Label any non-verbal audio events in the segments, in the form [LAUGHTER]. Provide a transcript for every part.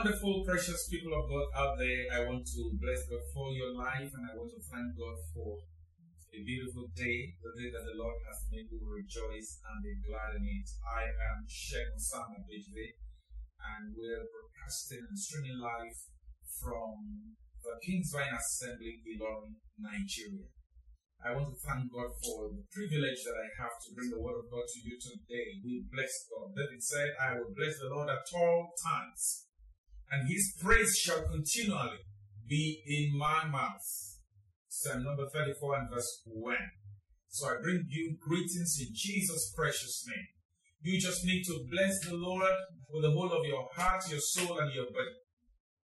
Wonderful, precious people of God out there, I want to bless God for your life and I want to thank God for a beautiful day, the day that the Lord has made. We rejoice and be glad in it. I am Sheikh Osama and we're broadcasting and streaming live from the King's Vine Assembly, Ilorin, Nigeria. I want to thank God for the privilege that I have to bring the word of God to you today. We bless God. David said, I will bless the Lord at all times and his praise shall continually be in my mouth. Psalm number 34 and verse 1. So I bring you greetings in Jesus' precious name. You just need to bless the Lord with the whole of your heart, your soul, and your body.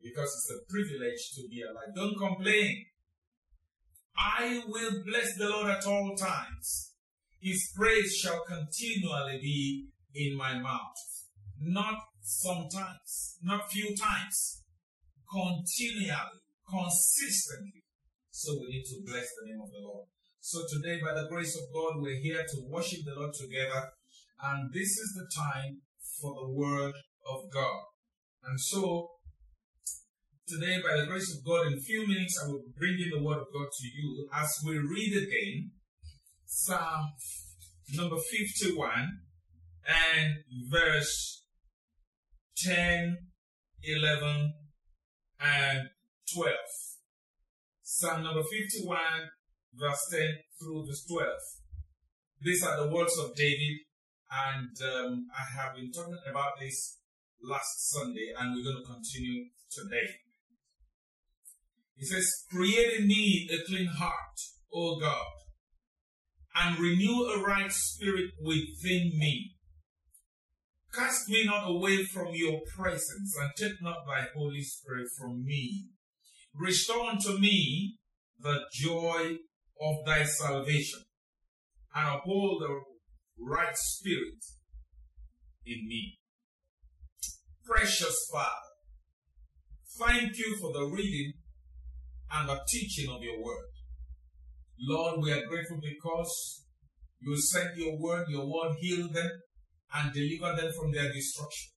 Because it's a privilege to be alive. Don't complain. I will bless the Lord at all times. His praise shall continually be in my mouth. Not sometimes, not few times, continually, consistently. So we need to bless the name of the Lord. So today, by the grace of God, we're here to worship the Lord together. And this is the time for the word of God. And so today, by the grace of God, in a few minutes, I will bring in the word of God to you as we read again Psalm number 51 and verse 10, 11, and 12. Psalm number 51, verse 10 through verse 12. These are the words of David, and um, I have been talking about this last Sunday, and we're going to continue today. He says, Create in me a clean heart, O God, and renew a right spirit within me. Cast me not away from your presence, and take not thy Holy Spirit from me. Restore unto me the joy of thy salvation, and uphold the right spirit in me. Precious Father, thank you for the reading and the teaching of your word. Lord, we are grateful because you sent your word, your word healed them, and deliver them from their destruction.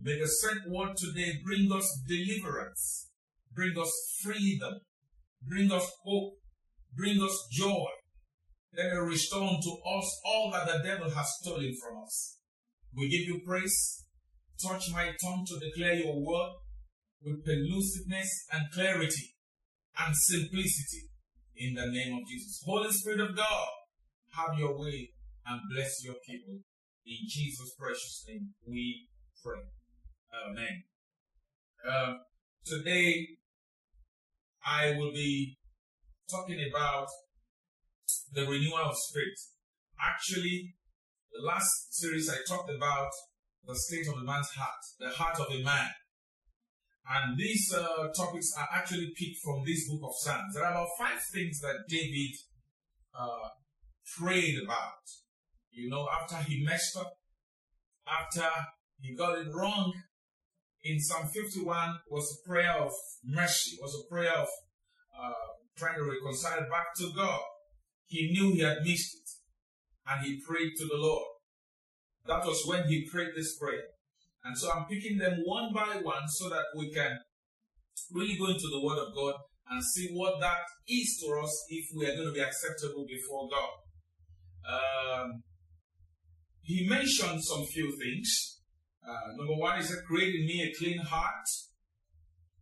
May the sent word today bring us deliverance, bring us freedom, bring us hope, bring us joy. Let it restore to us all that the devil has stolen from us. We give you praise. Touch my tongue to declare your word with pellucidness and clarity and simplicity in the name of Jesus. Holy Spirit of God, have your way and bless your people. In Jesus' precious name, we pray. Amen. Uh, today, I will be talking about the renewal of spirit. Actually, the last series I talked about the state of a man's heart, the heart of a man. And these uh, topics are actually picked from this book of Psalms. There are about five things that David uh, prayed about you know, after he messed up, after he got it wrong, in Psalm 51 was a prayer of mercy, was a prayer of uh, trying to reconcile back to God. He knew he had missed it, and he prayed to the Lord. That was when he prayed this prayer. And so I'm picking them one by one so that we can really go into the Word of God and see what that is to us if we are going to be acceptable before God. Um, he mentioned some few things. Uh, number one, is that create in me a clean heart.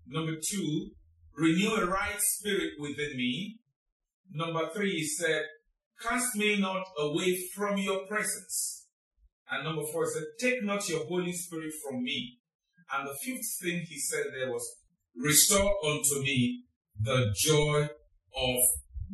Number two, renew a right spirit within me. Number three, he said, cast me not away from your presence. And number four, he said, take not your Holy Spirit from me. And the fifth thing he said there was, restore unto me the joy of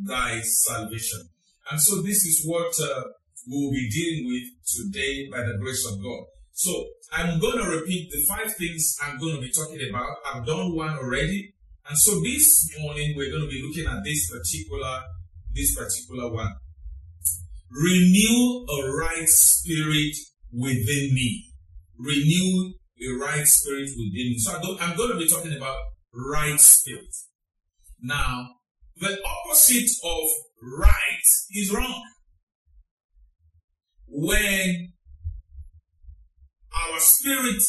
thy salvation. And so this is what uh, we will be dealing with today by the grace of God. So I'm going to repeat the five things I'm going to be talking about. I've done one already. And so this morning we're going to be looking at this particular, this particular one. Renew a right spirit within me. Renew a right spirit within me. So I'm going to be talking about right spirit. Now, the opposite of right is wrong when our spirit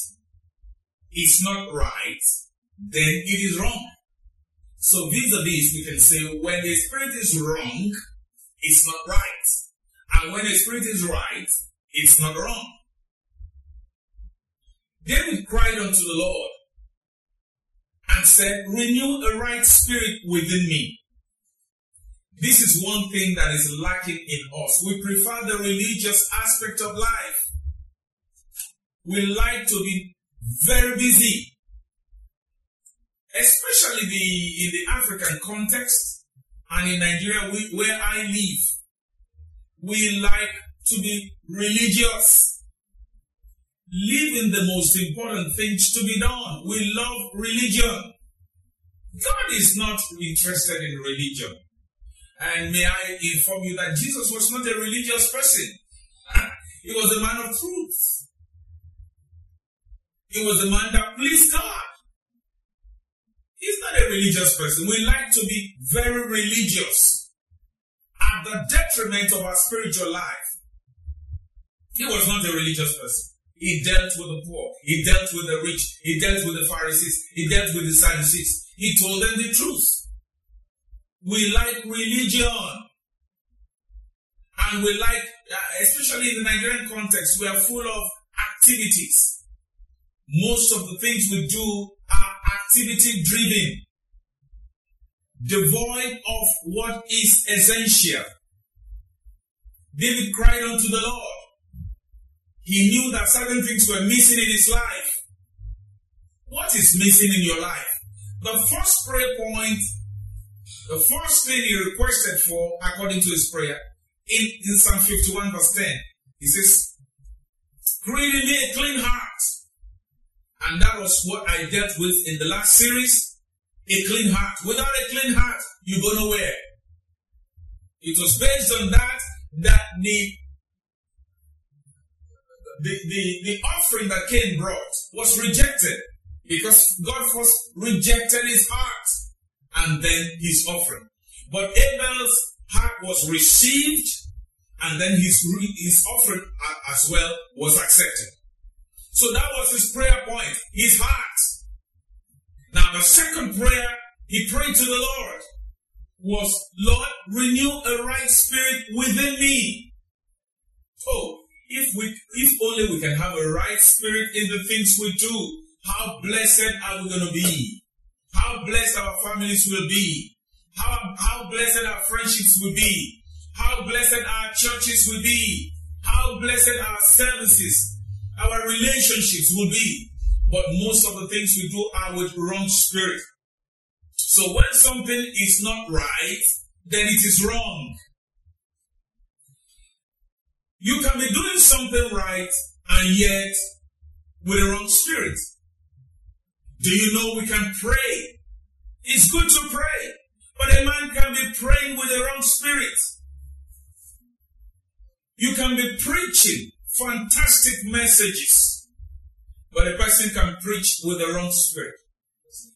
is not right, then it is wrong. So vis-a-vis, we can say when the spirit is wrong, it's not right. And when the spirit is right, it's not wrong. David cried unto the Lord and said, Renew a right spirit within me. This is one thing that is lacking in us. We prefer the religious aspect of life. We like to be very busy, especially the in the African context and in Nigeria, we, where I live. We like to be religious, leaving the most important things to be done. We love religion. God is not interested in religion. And may I inform you that Jesus was not a religious person. [LAUGHS] he was a man of truth. He was a man that pleased God. He's not a religious person. We like to be very religious at the detriment of our spiritual life. He was not a religious person. He dealt with the poor. He dealt with the rich. He dealt with the Pharisees. He dealt with the Sadducees. He told them the truth. We like religion. And we like, uh, especially in the Nigerian context, we are full of activities. Most of the things we do are activity driven, devoid of what is essential. David cried unto the Lord. He knew that certain things were missing in his life. What is missing in your life? The first prayer point, the first thing he requested for, according to his prayer, in, in Psalm 51, verse 10, he says, Create me a clean heart and that was what I dealt with in the last series. A clean heart. Without a clean heart, you go nowhere. It was based on that that the the, the, the offering that Cain brought was rejected because God first rejected his heart and then his offering. But Abel's heart was received and then his, his offering as well was accepted. So that was his prayer point, his heart. Now the second prayer he prayed to the Lord was, Lord, renew a right spirit within me. Oh, if we, if only we can have a right spirit in the things we do, how blessed are we going to be? How blessed our families will be? How, how blessed our friendships will be? How blessed our churches will be? How blessed our services? our relationships will be. But most of the things we do are with wrong spirit. So when something is not right, then it is wrong. You can be doing something right and yet with a wrong spirit. Do you know we can pray? It's good to pray, but a man can be praying with the wrong spirit. You can be preaching fantastic messages, but a person can preach with the wrong spirit.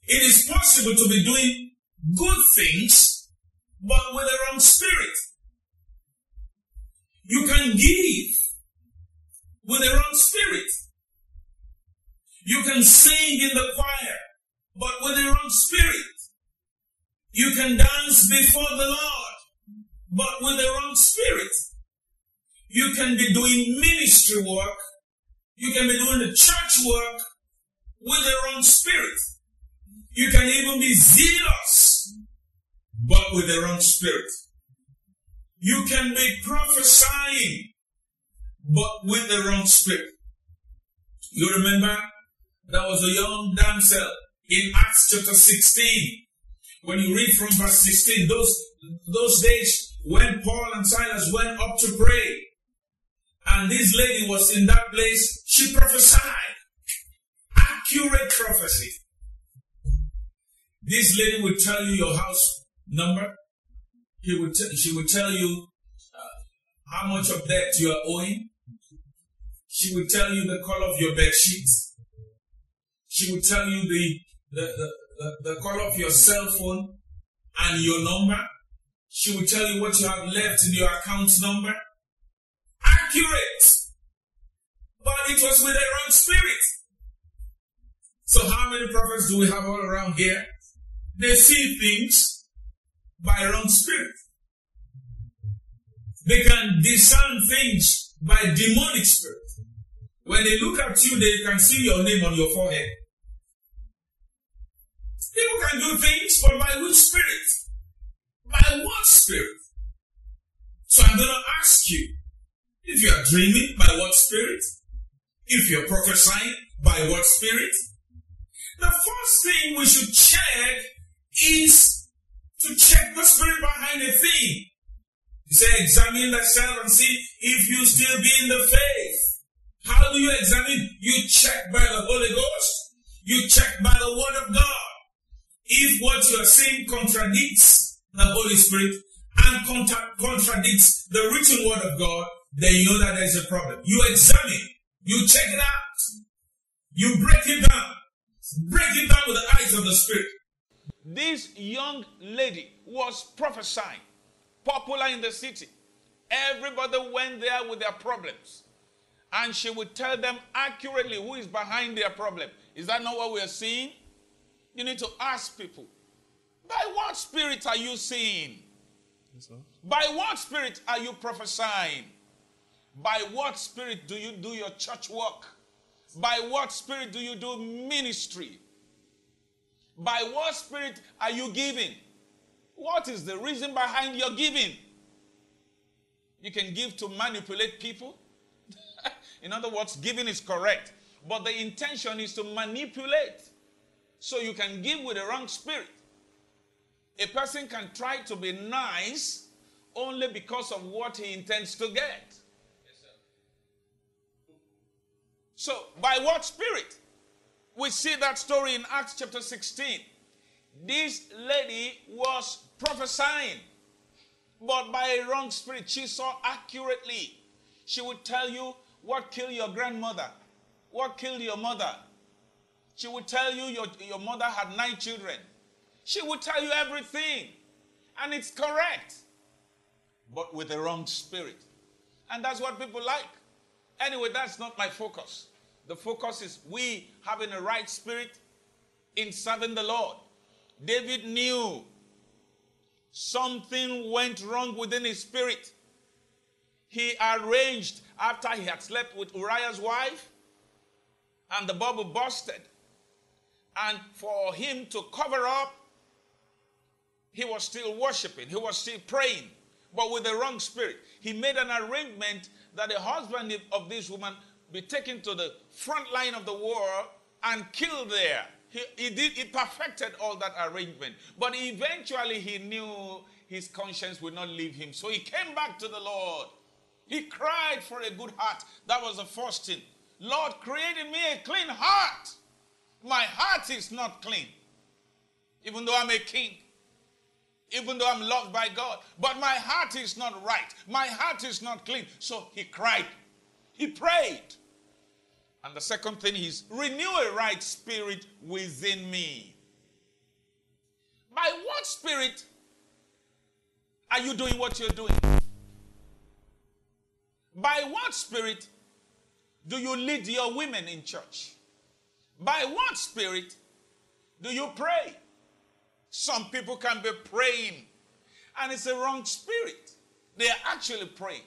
It is possible to be doing good things, but with the wrong spirit. You can give with the wrong spirit. You can sing in the choir, but with the wrong spirit. You can dance before the Lord, but with the wrong spirit. You can be doing ministry work. You can be doing the church work with the wrong spirit. You can even be zealous, but with the wrong spirit. You can be prophesying, but with the wrong spirit. You remember there was a young damsel in Acts chapter 16. When you read from verse 16, those, those days when Paul and Silas went up to pray, and this lady was in that place. She prophesied. Accurate prophecy. This lady would tell you your house number. He would t- she would tell you uh, how much of debt you are owing. She would tell you the color of your bed sheets. She would tell you the, the, the, the, color of your cell phone and your number. She would tell you what you have left in your account number accurate, but it was with a wrong spirit. So how many prophets do we have all around here? They see things by wrong spirit. They can discern things by demonic spirit. When they look at you, they can see your name on your forehead. People can do things, but by which spirit? By what spirit? So I'm going to ask you, if you are dreaming, by what spirit? If you're prophesying, by what spirit? The first thing we should check is to check the spirit behind the thing. You say, examine thyself and see if you still be in the faith. How do you examine? You check by the Holy Ghost. You check by the Word of God. If what you are saying contradicts the Holy Spirit and contra- contradicts the written Word of God, then you know that there is a problem. You examine. You check it out. You break it down. Break it down with the eyes of the Spirit. This young lady was prophesying, popular in the city. Everybody went there with their problems. And she would tell them accurately who is behind their problem. Is that not what we are seeing? You need to ask people, by what spirit are you seeing? Yes, by what spirit are you prophesying? By what spirit do you do your church work? By what spirit do you do ministry? By what spirit are you giving? What is the reason behind your giving? You can give to manipulate people. [LAUGHS] In other words, giving is correct, but the intention is to manipulate. So you can give with the wrong spirit. A person can try to be nice only because of what he intends to get. So, by what spirit? We see that story in Acts chapter 16. This lady was prophesying, but by a wrong spirit. She saw accurately. She would tell you what killed your grandmother, what killed your mother. She would tell you your, your mother had nine children. She would tell you everything, and it's correct, but with the wrong spirit. And that's what people like. Anyway, that's not my focus. The focus is we having a right spirit in serving the Lord. David knew something went wrong within his spirit. He arranged after he had slept with Uriah's wife and the bubble busted. And for him to cover up, he was still worshiping, he was still praying, but with the wrong spirit. He made an arrangement that the husband of this woman be taken to the front line of the war and killed there. He, he did he perfected all that arrangement. But eventually he knew his conscience would not leave him. So he came back to the Lord. He cried for a good heart. That was the first thing. Lord, create in me a clean heart. My heart is not clean. Even though I'm a king. Even though I'm loved by God. But my heart is not right. My heart is not clean. So he cried. He prayed. And the second thing is renew a right spirit within me. By what spirit are you doing what you're doing? By what spirit do you lead your women in church? By what spirit do you pray? Some people can be praying and it's a wrong spirit. They are actually praying.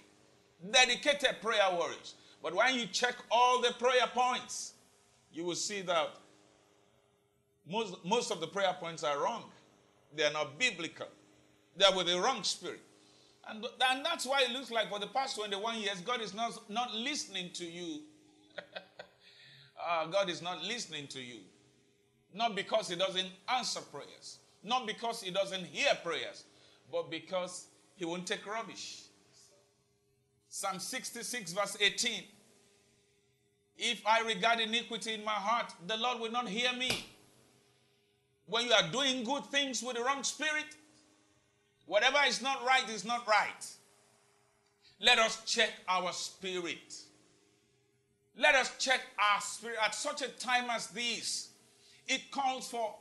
Dedicated prayer warriors. But when you check all the prayer points, you will see that most, most of the prayer points are wrong. They are not biblical. They are with the wrong spirit. And, and that's why it looks like for the past 21 years, God is not, not listening to you. [LAUGHS] uh, God is not listening to you. Not because He doesn't answer prayers, not because He doesn't hear prayers, but because He won't take rubbish. Psalm 66, verse 18. If I regard iniquity in my heart, the Lord will not hear me. When you are doing good things with the wrong spirit, whatever is not right is not right. Let us check our spirit. Let us check our spirit at such a time as this. It calls for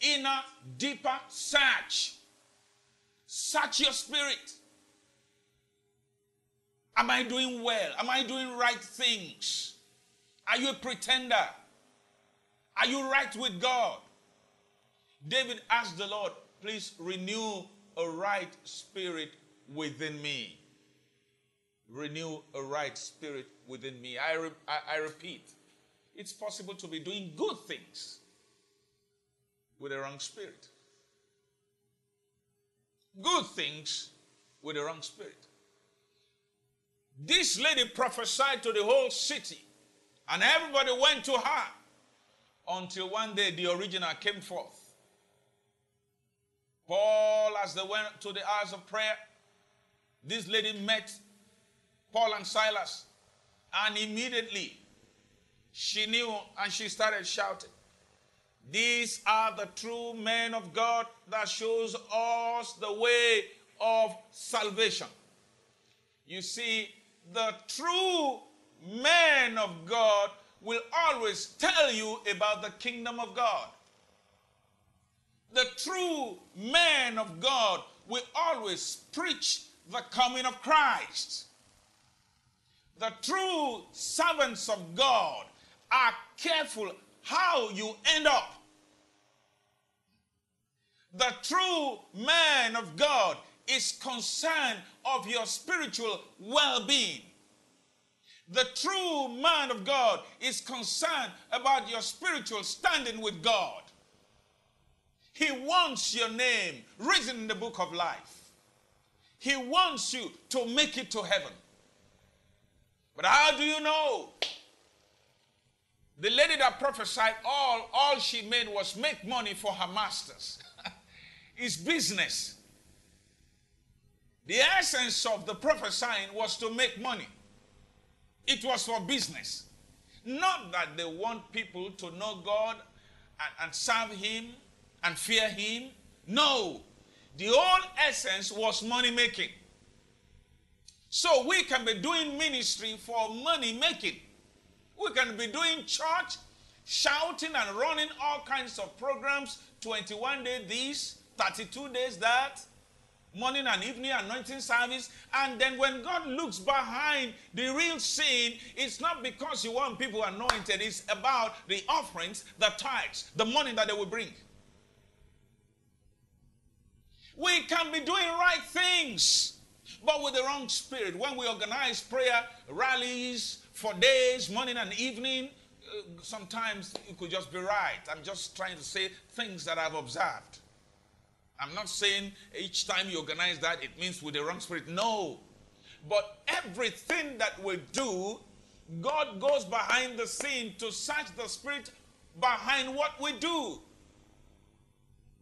inner, deeper search. Search your spirit. Am I doing well? Am I doing right things? Are you a pretender? Are you right with God? David asked the Lord, please renew a right spirit within me. Renew a right spirit within me. I, re- I, I repeat, it's possible to be doing good things with a wrong spirit. Good things with a wrong spirit. This lady prophesied to the whole city, and everybody went to her until one day the original came forth. Paul, as they went to the hours of prayer, this lady met Paul and Silas, and immediately she knew and she started shouting. These are the true men of God that shows us the way of salvation. You see, the true man of God will always tell you about the kingdom of God. The true man of God will always preach the coming of Christ. The true servants of God are careful how you end up. The true man of God is concerned of your spiritual well-being. The true man of God is concerned about your spiritual standing with God. He wants your name written in the book of life. He wants you to make it to heaven. But how do you know? The lady that prophesied, all, all she made was make money for her masters. [LAUGHS] it's business. The essence of the prophesying was to make money. It was for business. Not that they want people to know God and, and serve Him and fear Him. No. The whole essence was money making. So we can be doing ministry for money making. We can be doing church, shouting and running all kinds of programs 21 days this, 32 days that, morning and evening anointing service. And then when God looks behind the real scene, it's not because you want people anointed, it's about the offerings, the tithes, the money that they will bring. We can be doing right things, but with the wrong spirit. When we organize prayer rallies for days, morning and evening, uh, sometimes it could just be right. I'm just trying to say things that I've observed. I'm not saying each time you organize that it means with the wrong spirit. No. But everything that we do, God goes behind the scene to search the spirit behind what we do.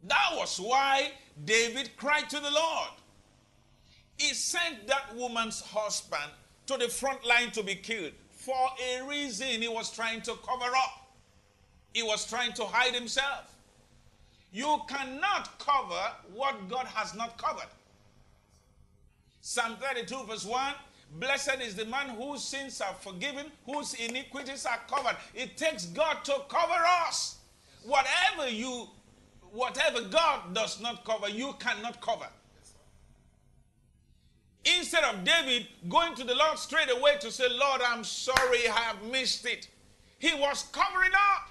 That was why David cried to the Lord. He sent that woman's husband to the front line to be killed. For a reason, he was trying to cover up, he was trying to hide himself. You cannot cover what God has not covered. Psalm 32, verse 1 Blessed is the man whose sins are forgiven, whose iniquities are covered. It takes God to cover us. Whatever you, whatever God does not cover, you cannot cover. Instead of David going to the Lord straight away to say, Lord, I'm sorry, I have missed it. He was covering up.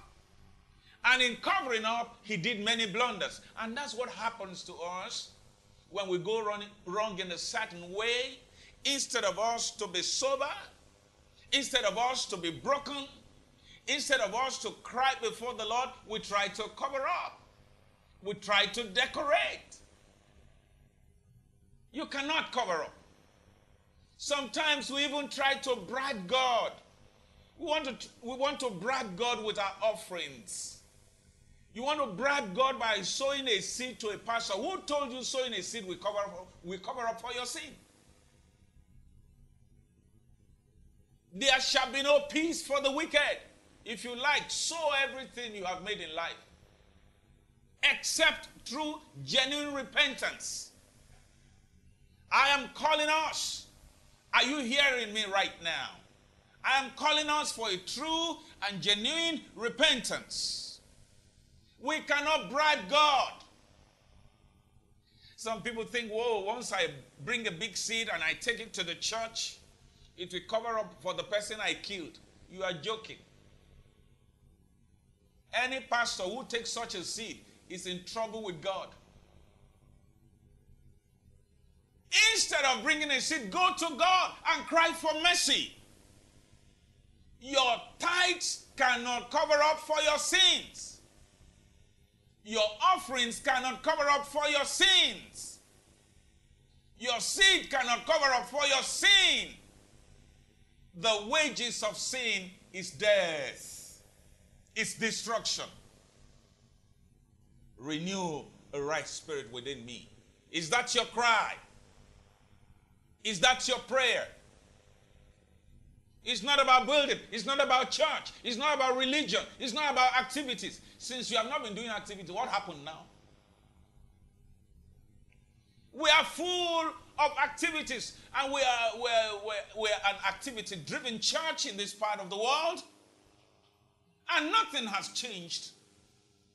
And in covering up, he did many blunders. And that's what happens to us when we go wrong, wrong in a certain way. Instead of us to be sober, instead of us to be broken, instead of us to cry before the Lord, we try to cover up. We try to decorate. You cannot cover up. Sometimes we even try to bribe God. We want to, we want to bribe God with our offerings. You want to bribe God by sowing a seed to a pastor. Who told you sowing a seed will cover, will cover up for your sin? There shall be no peace for the wicked. If you like, sow everything you have made in life, except through genuine repentance. I am calling us. Are you hearing me right now? I am calling us for a true and genuine repentance. We cannot bribe God. Some people think, whoa, once I bring a big seed and I take it to the church, it will cover up for the person I killed. You are joking. Any pastor who takes such a seed is in trouble with God. Instead of bringing a seed, go to God and cry for mercy. Your tithes cannot cover up for your sins. Your offerings cannot cover up for your sins. Your seed cannot cover up for your sin. The wages of sin is death, it's destruction. Renew a right spirit within me. Is that your cry? Is that your prayer? It's not about building. It's not about church. It's not about religion. It's not about activities. Since you have not been doing activity, what happened now? We are full of activities, and we are we're, we're, we're an activity driven church in this part of the world, and nothing has changed.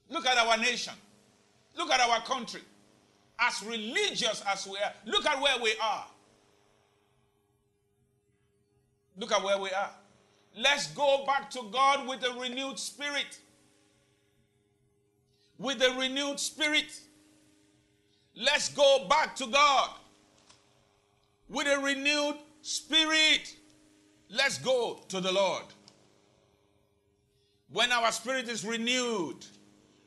Look at our nation, look at our country. As religious as we are, look at where we are. Look at where we are. Let's go back to God with a renewed spirit. With a renewed spirit. Let's go back to God with a renewed spirit. Let's go to the Lord. When our spirit is renewed,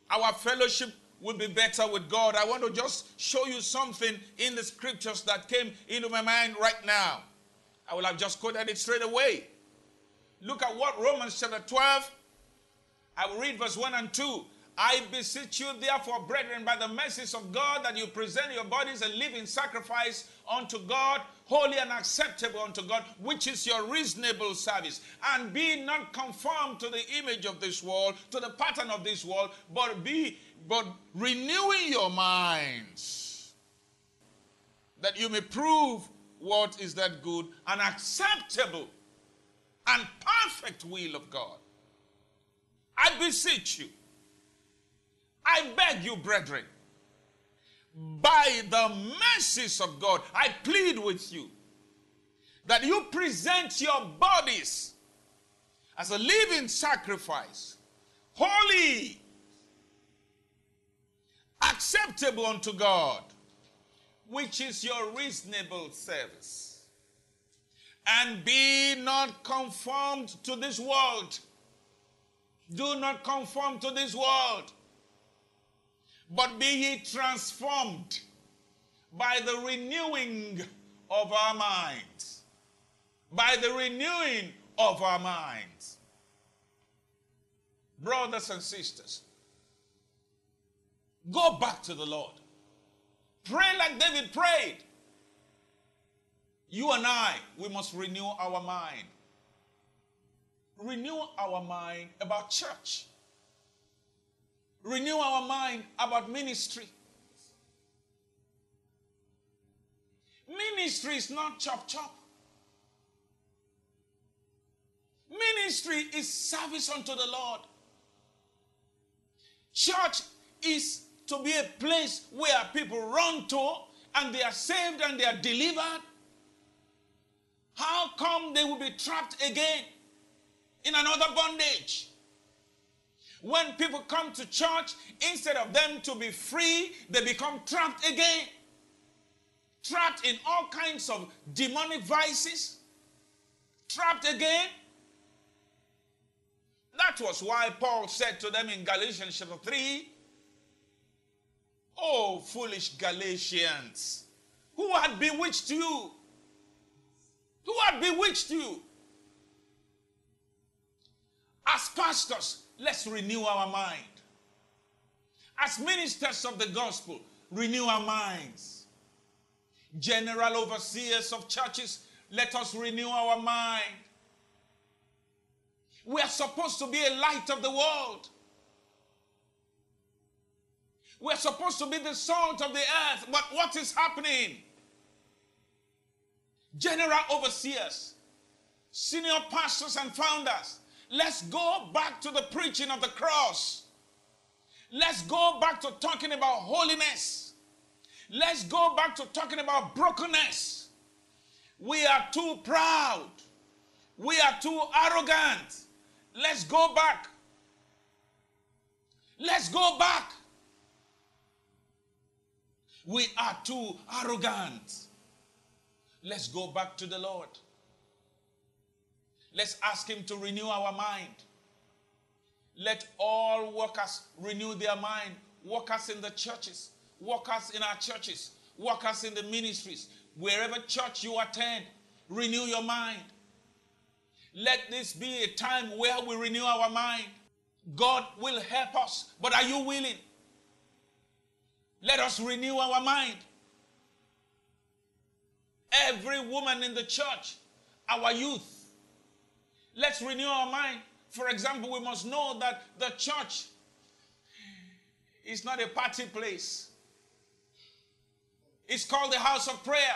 our fellowship will be better with God. I want to just show you something in the scriptures that came into my mind right now. I will have just quoted it straight away. Look at what Romans chapter 12, I will read verse 1 and 2. I beseech you, therefore, brethren, by the mercies of God, that you present your bodies a living sacrifice unto God, holy and acceptable unto God, which is your reasonable service. And be not conformed to the image of this world, to the pattern of this world, but be but renewing your minds, that you may prove what is that good? And acceptable and perfect will of God. I beseech you, I beg you, brethren, by the mercies of God, I plead with you that you present your bodies as a living sacrifice, holy, acceptable unto God which is your reasonable service. And be not conformed to this world. Do not conform to this world, but be ye transformed by the renewing of our minds. By the renewing of our minds. Brothers and sisters, go back to the Lord. Pray like David prayed. You and I, we must renew our mind. Renew our mind about church. Renew our mind about ministry. Ministry is not chop chop. Ministry is service unto the Lord. Church is to be a place where people run to and they are saved and they are delivered? How come they will be trapped again in another bondage? When people come to church, instead of them to be free, they become trapped again. Trapped in all kinds of demonic vices. Trapped again. That was why Paul said to them in Galatians chapter 3 Oh, foolish Galatians, who had bewitched you? Who had bewitched you? As pastors, let's renew our mind. As ministers of the gospel, renew our minds. General overseers of churches, let us renew our mind. We are supposed to be a light of the world. We're supposed to be the salt of the earth, but what is happening? General overseers, senior pastors, and founders, let's go back to the preaching of the cross. Let's go back to talking about holiness. Let's go back to talking about brokenness. We are too proud. We are too arrogant. Let's go back Let's go back. We are too arrogant. Let's go back to the Lord. Let's ask Him to renew our mind. Let all workers renew their mind. Workers in the churches, workers in our churches, workers in the ministries, wherever church you attend, renew your mind. Let this be a time where we renew our mind. God will help us, but are you willing? Let us renew our mind. Every woman in the church, our youth, let's renew our mind. For example, we must know that the church is not a party place. It's called the house of prayer.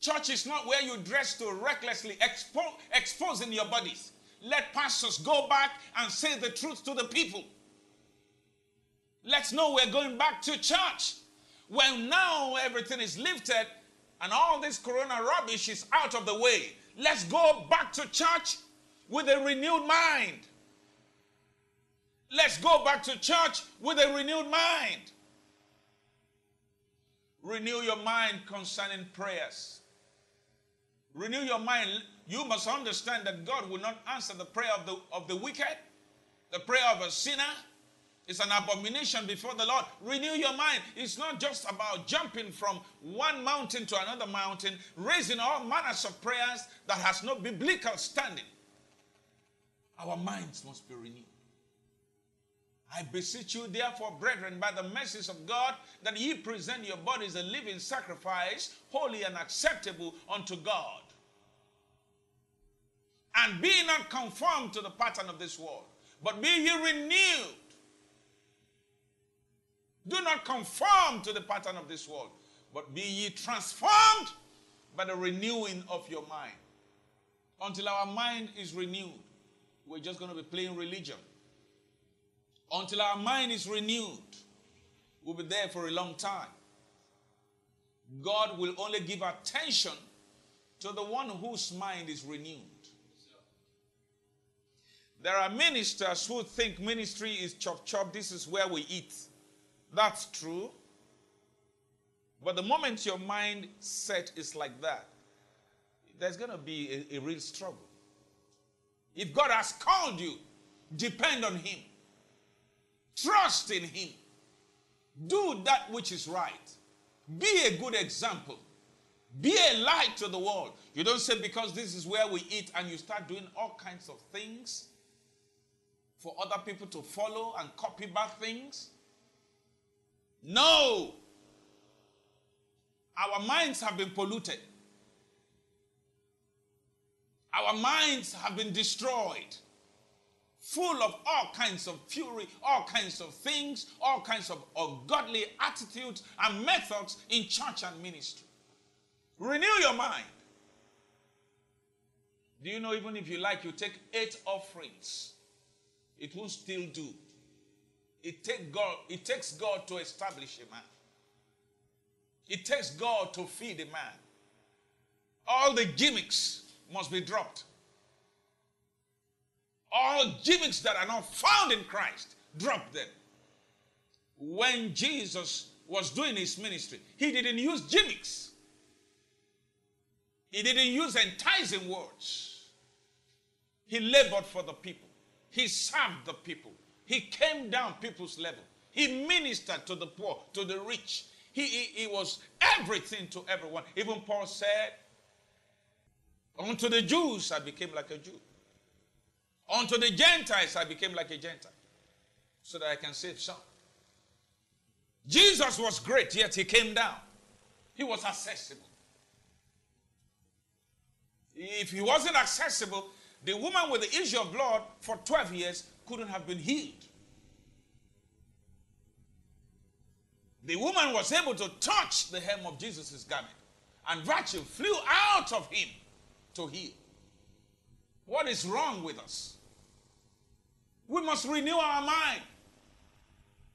Church is not where you dress to recklessly expo- exposing your bodies. Let pastors go back and say the truth to the people. Let's know we're going back to church. Well, now everything is lifted and all this corona rubbish is out of the way, let's go back to church with a renewed mind. Let's go back to church with a renewed mind. Renew your mind concerning prayers. Renew your mind. You must understand that God will not answer the prayer of the, of the wicked, the prayer of a sinner. It's an abomination before the Lord. Renew your mind. It's not just about jumping from one mountain to another mountain, raising all manners of prayers that has no biblical standing. Our minds must be renewed. I beseech you, therefore, brethren, by the mercies of God, that ye present your bodies a living sacrifice, holy and acceptable unto God. And be not conformed to the pattern of this world, but be ye renewed. Do not conform to the pattern of this world, but be ye transformed by the renewing of your mind. Until our mind is renewed, we're just going to be playing religion. Until our mind is renewed, we'll be there for a long time. God will only give attention to the one whose mind is renewed. There are ministers who think ministry is chop chop, this is where we eat. That's true. But the moment your mind set is like that, there's going to be a, a real struggle. If God has called you, depend on Him. Trust in Him. Do that which is right. Be a good example. Be a light to the world. You don't say because this is where we eat and you start doing all kinds of things for other people to follow and copy back things. No. Our minds have been polluted. Our minds have been destroyed full of all kinds of fury, all kinds of things, all kinds of ungodly attitudes and methods in church and ministry. Renew your mind. Do you know, even if you like, you take eight offerings, it will still do. It, take God, it takes God to establish a man. It takes God to feed a man. All the gimmicks must be dropped all gimmicks that are not found in Christ, drop them. When Jesus was doing his ministry, he didn't use gimmicks. He didn't use enticing words. He labored for the people. He served the people. He came down people's level. He ministered to the poor, to the rich. He, he, he was everything to everyone. Even Paul said, Unto the Jews I became like a Jew. Unto the Gentiles I became like a Gentile so that I can save some. Jesus was great, yet he came down. He was accessible. If he wasn't accessible, the woman with the issue of blood for 12 years couldn't have been healed. The woman was able to touch the hem of Jesus' garment, and virtue flew out of him to heal. What is wrong with us? We must renew our mind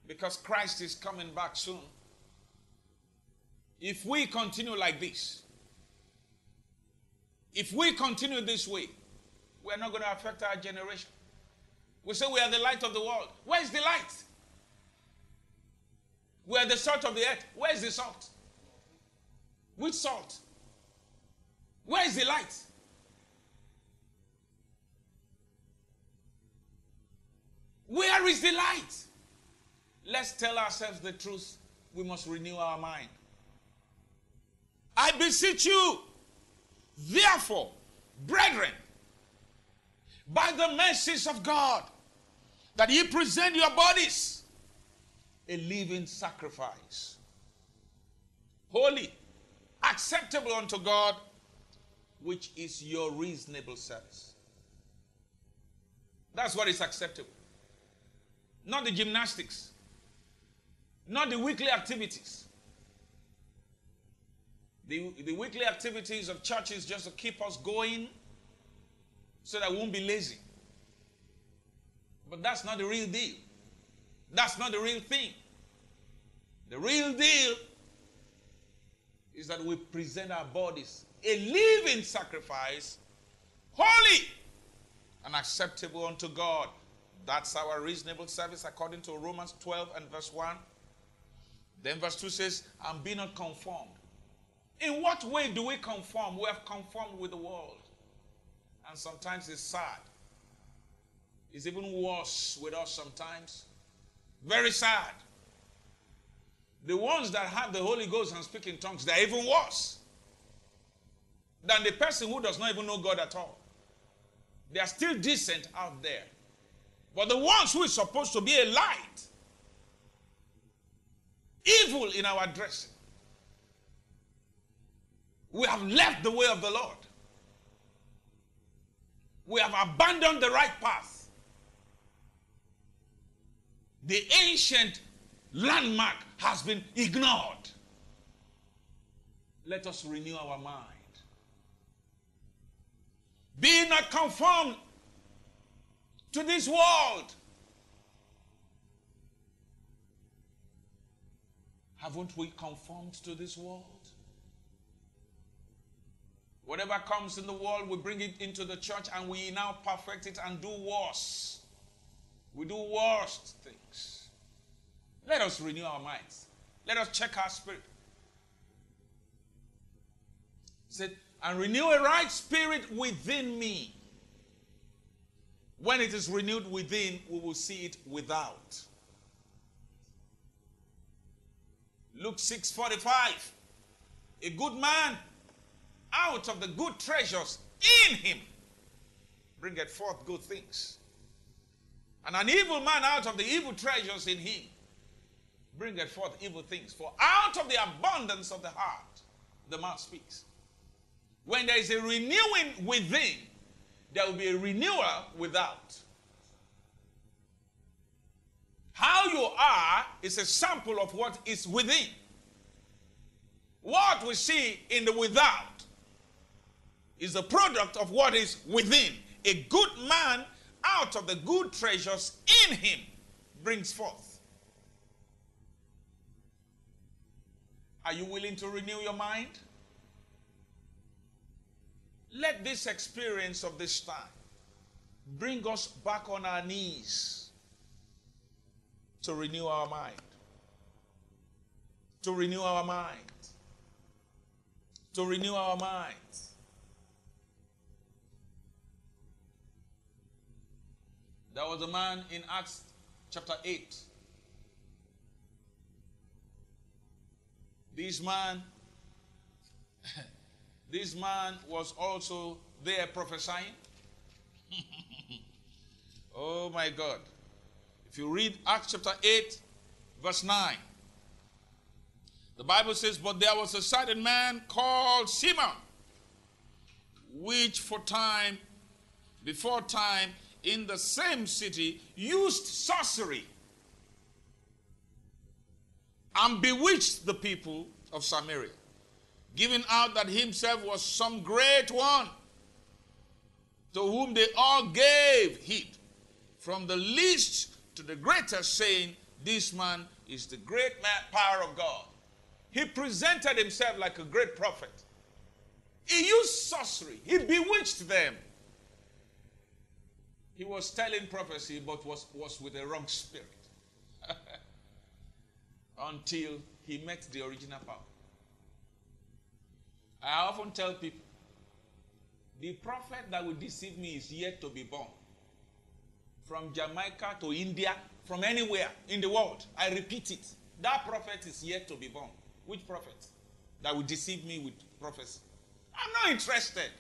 because Christ is coming back soon. If we continue like this, if we continue this way, we're not going to affect our generation. We say we are the light of the world. Where is the light? We are the salt of the earth. Where is the salt? Which salt? Where is the light? Where is the light? Let's tell ourselves the truth. We must renew our mind. I beseech you, therefore, brethren, by the mercies of God, that ye present your bodies a living sacrifice, holy, acceptable unto God, which is your reasonable service. That's what is acceptable. Not the gymnastics, not the weekly activities. The, the weekly activities of churches just to keep us going so that we won't be lazy. But that's not the real deal. That's not the real thing. The real deal is that we present our bodies a living sacrifice, holy and acceptable unto God. That's our reasonable service according to Romans 12 and verse 1. Then verse 2 says, And be not conformed. In what way do we conform? We have conformed with the world. And sometimes it's sad. It's even worse with us sometimes. Very sad. The ones that have the Holy Ghost and speak in tongues, they're even worse than the person who does not even know God at all. They are still decent out there. But the ones who is supposed to be a light, evil in our dressing, we have left the way of the Lord. We have abandoned the right path. The ancient landmark has been ignored. Let us renew our mind. Be not conformed to this world. Haven't we conformed to this world? Whatever comes in the world, we bring it into the church and we now perfect it and do worse. We do worst things. Let us renew our minds. Let us check our spirit. He said, and renew a right spirit within me. When it is renewed within, we will see it without. Luke 6:45. A good man out of the good treasures in him bringeth forth good things. And an evil man out of the evil treasures in him bringeth forth evil things. For out of the abundance of the heart the mouth speaks. When there is a renewing within, there will be a renewal without. How you are is a sample of what is within. What we see in the without is a product of what is within. A good man out of the good treasures in him brings forth. Are you willing to renew your mind? Let this experience of this time bring us back on our knees to renew our mind. To renew our mind. To renew our minds. There was a man in Acts chapter 8. This man [LAUGHS] this man was also there prophesying. [LAUGHS] oh my God. If you read Acts chapter 8, verse 9, the Bible says, But there was a certain man called Simon, which for time, before time, in the same city, used sorcery and bewitched the people of Samaria giving out that himself was some great one, to whom they all gave heed, from the least to the greatest, saying, This man is the great man, power of God. He presented himself like a great prophet. He used sorcery, he bewitched them. He was telling prophecy, but was, was with a wrong spirit. [LAUGHS] Until he met the original power. I often tell people the prophet that will deceive me is yet to be born. From Jamaica to India, from anywhere in the world. I repeat it. That prophet is yet to be born. Which prophet? That will deceive me with prophecy. I'm not interested.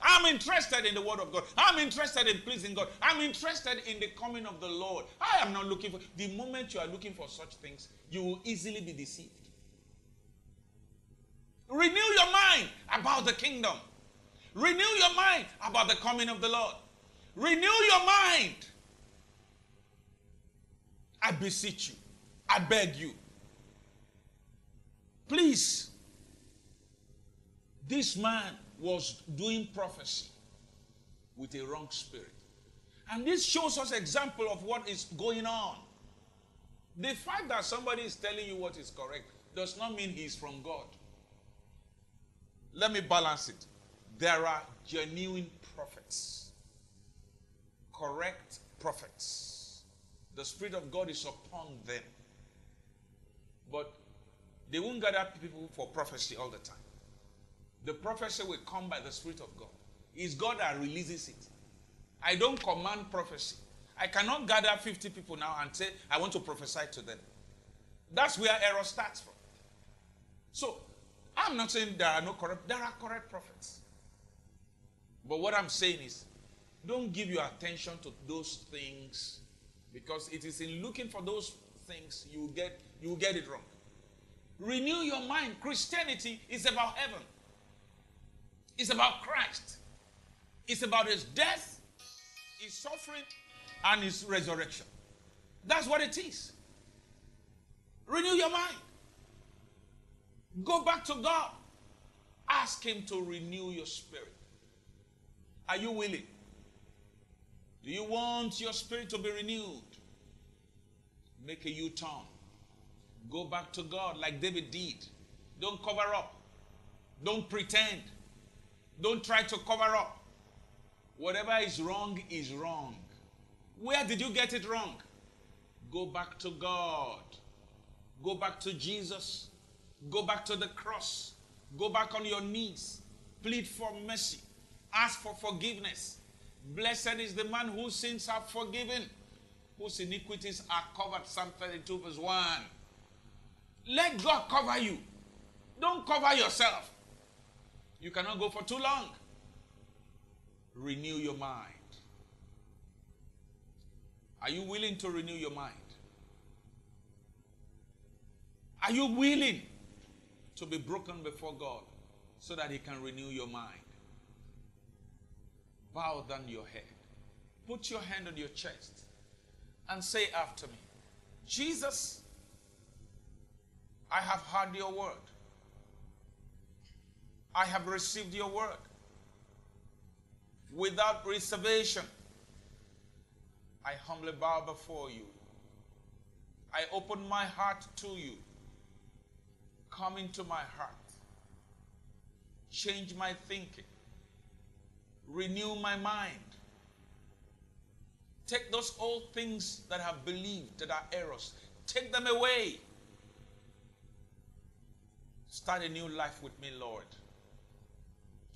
I'm interested in the word of God. I'm interested in pleasing God. I'm interested in the coming of the Lord. I am not looking for the moment you are looking for such things, you will easily be deceived. Renew your mind about the kingdom. Renew your mind about the coming of the Lord. Renew your mind. I beseech you. I beg you. Please. This man was doing prophecy with a wrong spirit. And this shows us example of what is going on. The fact that somebody is telling you what is correct does not mean he's from God. Let me balance it. There are genuine prophets, correct prophets. The Spirit of God is upon them. But they won't gather people for prophecy all the time. The prophecy will come by the Spirit of God. It's God that releases it. I don't command prophecy. I cannot gather 50 people now and say, I want to prophesy to them. That's where error starts from. So, I'm not saying there are no correct, there are correct prophets. But what I'm saying is, don't give your attention to those things because it is in looking for those things you get you get it wrong. Renew your mind. Christianity is about heaven. It's about Christ. It's about his death, his suffering, and his resurrection. That's what it is. Renew your mind. Go back to God. Ask Him to renew your spirit. Are you willing? Do you want your spirit to be renewed? Make a U turn. Go back to God like David did. Don't cover up. Don't pretend. Don't try to cover up. Whatever is wrong is wrong. Where did you get it wrong? Go back to God. Go back to Jesus. Go back to the cross. Go back on your knees. Plead for mercy. Ask for forgiveness. Blessed is the man whose sins are forgiven, whose iniquities are covered. Psalm 32, verse 1. Let God cover you. Don't cover yourself. You cannot go for too long. Renew your mind. Are you willing to renew your mind? Are you willing to be broken before God so that He can renew your mind? Bow down your head. Put your hand on your chest and say after me Jesus, I have heard your word. I have received your word without reservation. I humbly bow before you. I open my heart to you. Come into my heart. Change my thinking. Renew my mind. Take those old things that I have believed that are errors. Take them away. Start a new life with me, Lord.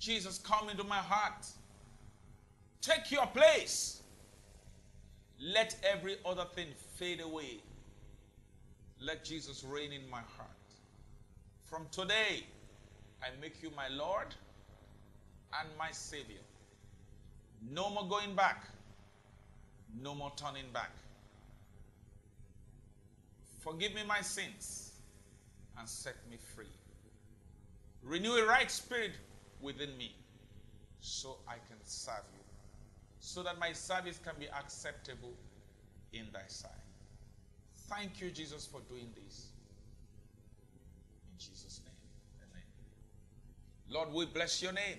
Jesus, come into my heart. Take your place. Let every other thing fade away. Let Jesus reign in my heart. From today, I make you my Lord and my Savior. No more going back. No more turning back. Forgive me my sins and set me free. Renew a right spirit within me so I can serve you, so that my service can be acceptable in thy sight. Thank you, Jesus, for doing this. In Jesus' name, amen. Lord, we bless your name.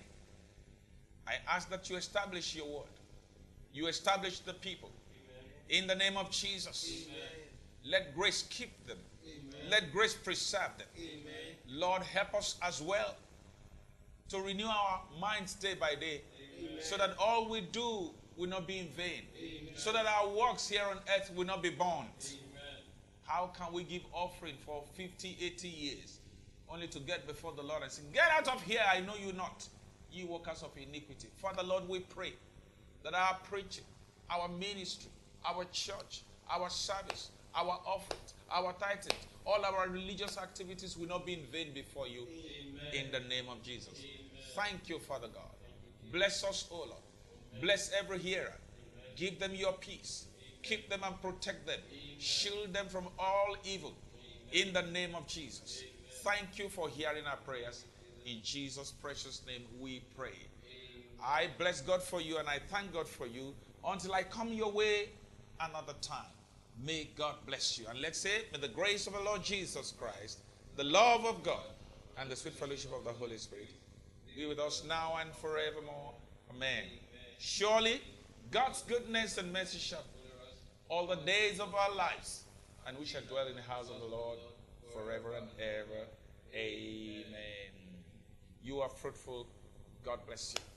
I ask that you establish your word. You establish the people. Amen. In the name of Jesus. Amen. Let grace keep them. Amen. Let grace preserve them. Lord, help us as well to renew our minds day by day Amen. so that all we do will not be in vain, Amen. so that our works here on earth will not be burnt. How can we give offering for 50, 80 years only to get before the Lord and say, Get out of here, I know you not, you workers of iniquity? Father, Lord, we pray that our preaching, our ministry, our church, our service, our offerings, our tithing, all our religious activities will not be in vain before you. Amen. In the name of Jesus. Thank you, Father God. Bless us, O Lord. Bless every hearer. Give them your peace. Keep them and protect them. Shield them from all evil. In the name of Jesus. Thank you for hearing our prayers. In Jesus' precious name we pray. I bless God for you and I thank God for you until I come your way another time. May God bless you. And let's say, may the grace of the Lord Jesus Christ, the love of God, and the sweet fellowship of the Holy Spirit be with us now and forevermore. Amen. Surely, God's goodness and mercy shall all the days of our lives, and we shall dwell in the house of the Lord forever and ever. Amen. You are fruitful. God bless you.